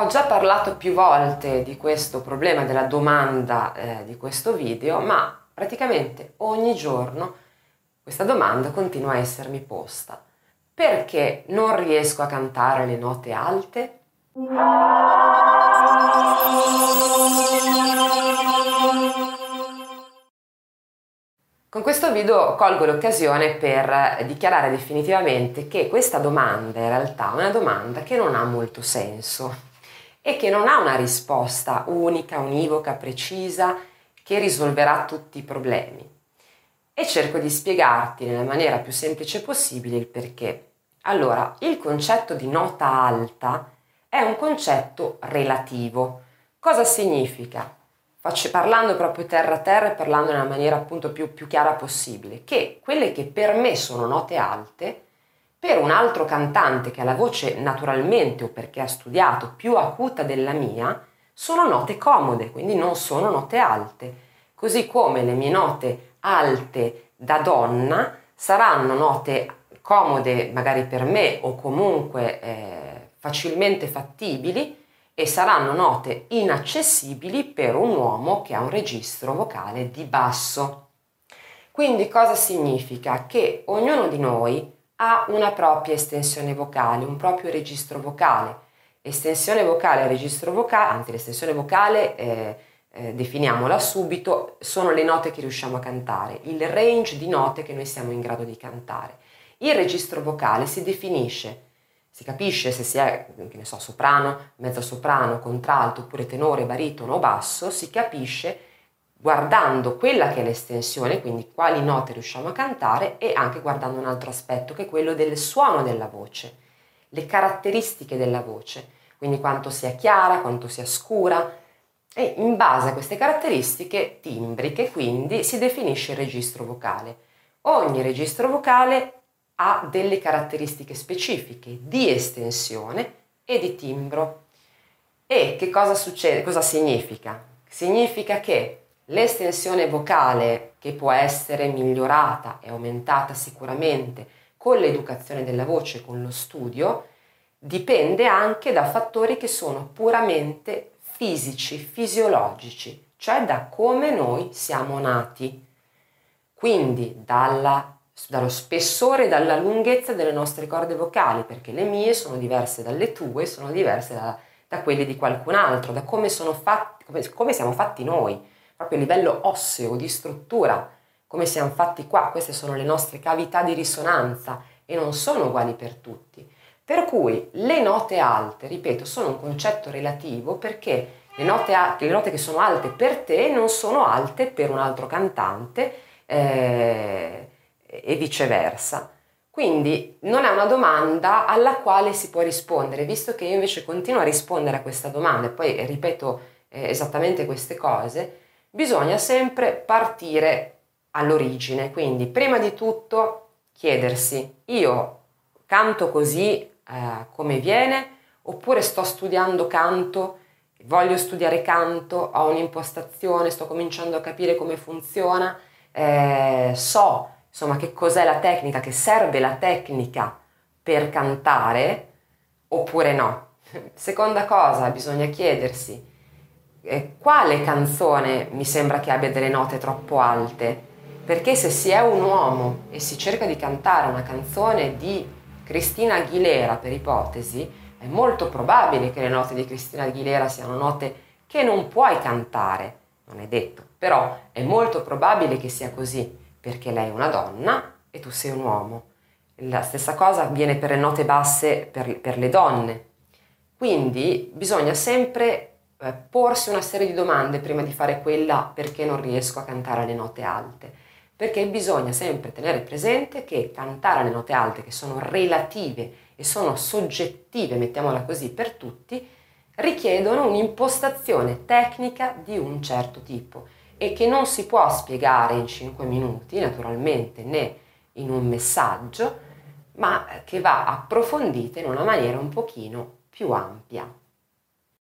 Ho già parlato più volte di questo problema della domanda eh, di questo video, ma praticamente ogni giorno questa domanda continua a essermi posta. Perché non riesco a cantare le note alte? Con questo video colgo l'occasione per dichiarare definitivamente che questa domanda in realtà è una domanda che non ha molto senso e che non ha una risposta unica, univoca, precisa che risolverà tutti i problemi. E cerco di spiegarti nella maniera più semplice possibile il perché. Allora, il concetto di nota alta è un concetto relativo. Cosa significa? Faccio, parlando proprio terra a terra e parlando nella maniera appunto più, più chiara possibile, che quelle che per me sono note alte per un altro cantante che ha la voce naturalmente o perché ha studiato più acuta della mia, sono note comode, quindi non sono note alte. Così come le mie note alte da donna saranno note comode magari per me o comunque eh, facilmente fattibili e saranno note inaccessibili per un uomo che ha un registro vocale di basso. Quindi cosa significa? Che ognuno di noi ha una propria estensione vocale, un proprio registro vocale. Estensione vocale e registro vocale, anzi l'estensione vocale, eh, eh, definiamola subito, sono le note che riusciamo a cantare, il range di note che noi siamo in grado di cantare. Il registro vocale si definisce, si capisce se si è, che ne so, soprano, mezzo soprano, contralto, oppure tenore, baritono o basso, si capisce guardando quella che è l'estensione, quindi quali note riusciamo a cantare e anche guardando un altro aspetto che è quello del suono della voce, le caratteristiche della voce, quindi quanto sia chiara, quanto sia scura e in base a queste caratteristiche timbriche quindi si definisce il registro vocale. Ogni registro vocale ha delle caratteristiche specifiche di estensione e di timbro. E che cosa succede? Cosa significa? Significa che L'estensione vocale, che può essere migliorata e aumentata sicuramente con l'educazione della voce, con lo studio, dipende anche da fattori che sono puramente fisici, fisiologici, cioè da come noi siamo nati. Quindi dalla, dallo spessore e dalla lunghezza delle nostre corde vocali, perché le mie sono diverse dalle tue, sono diverse da, da quelle di qualcun altro, da come, fatti, come, come siamo fatti noi proprio a livello osseo, di struttura, come siamo fatti qua, queste sono le nostre cavità di risonanza e non sono uguali per tutti. Per cui le note alte, ripeto, sono un concetto relativo perché le note, le note che sono alte per te non sono alte per un altro cantante eh, e viceversa. Quindi non è una domanda alla quale si può rispondere, visto che io invece continuo a rispondere a questa domanda e poi ripeto eh, esattamente queste cose, bisogna sempre partire all'origine, quindi prima di tutto chiedersi io canto così eh, come viene oppure sto studiando canto, voglio studiare canto, ho un'impostazione, sto cominciando a capire come funziona, eh, so insomma che cos'è la tecnica, che serve la tecnica per cantare oppure no. Seconda cosa, bisogna chiedersi eh, quale canzone mi sembra che abbia delle note troppo alte? Perché se si è un uomo e si cerca di cantare una canzone di Cristina Aguilera, per ipotesi, è molto probabile che le note di Cristina Aguilera siano note che non puoi cantare, non è detto, però è molto probabile che sia così, perché lei è una donna e tu sei un uomo. La stessa cosa avviene per le note basse per, per le donne. Quindi bisogna sempre eh, porsi una serie di domande prima di fare quella perché non riesco a cantare le note alte. Perché bisogna sempre tenere presente che cantare le note alte, che sono relative e sono soggettive, mettiamola così, per tutti, richiedono un'impostazione tecnica di un certo tipo e che non si può spiegare in 5 minuti, naturalmente, né in un messaggio, ma che va approfondita in una maniera un pochino più ampia.